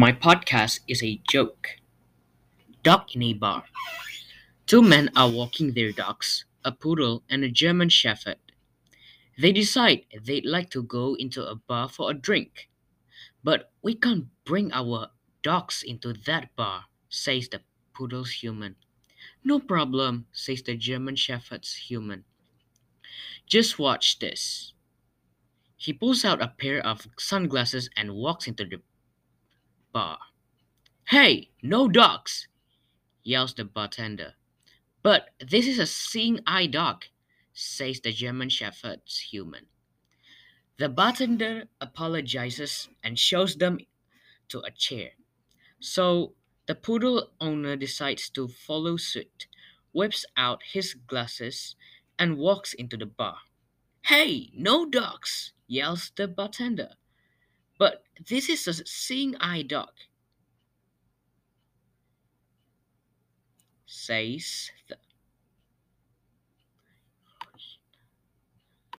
My podcast is a joke. Dog in a bar. Two men are walking their dogs, a poodle and a German Shepherd. They decide they'd like to go into a bar for a drink. But we can't bring our dogs into that bar, says the poodle's human. No problem, says the German Shepherd's human. Just watch this. He pulls out a pair of sunglasses and walks into the bar. Hey, no dogs! yells the bartender. But this is a seeing eye dog, says the German Shepherd's human. The bartender apologizes and shows them to a chair. So the poodle owner decides to follow suit, whips out his glasses, and walks into the bar. Hey, no dogs! yells the bartender. But this is a seeing eye dog, says the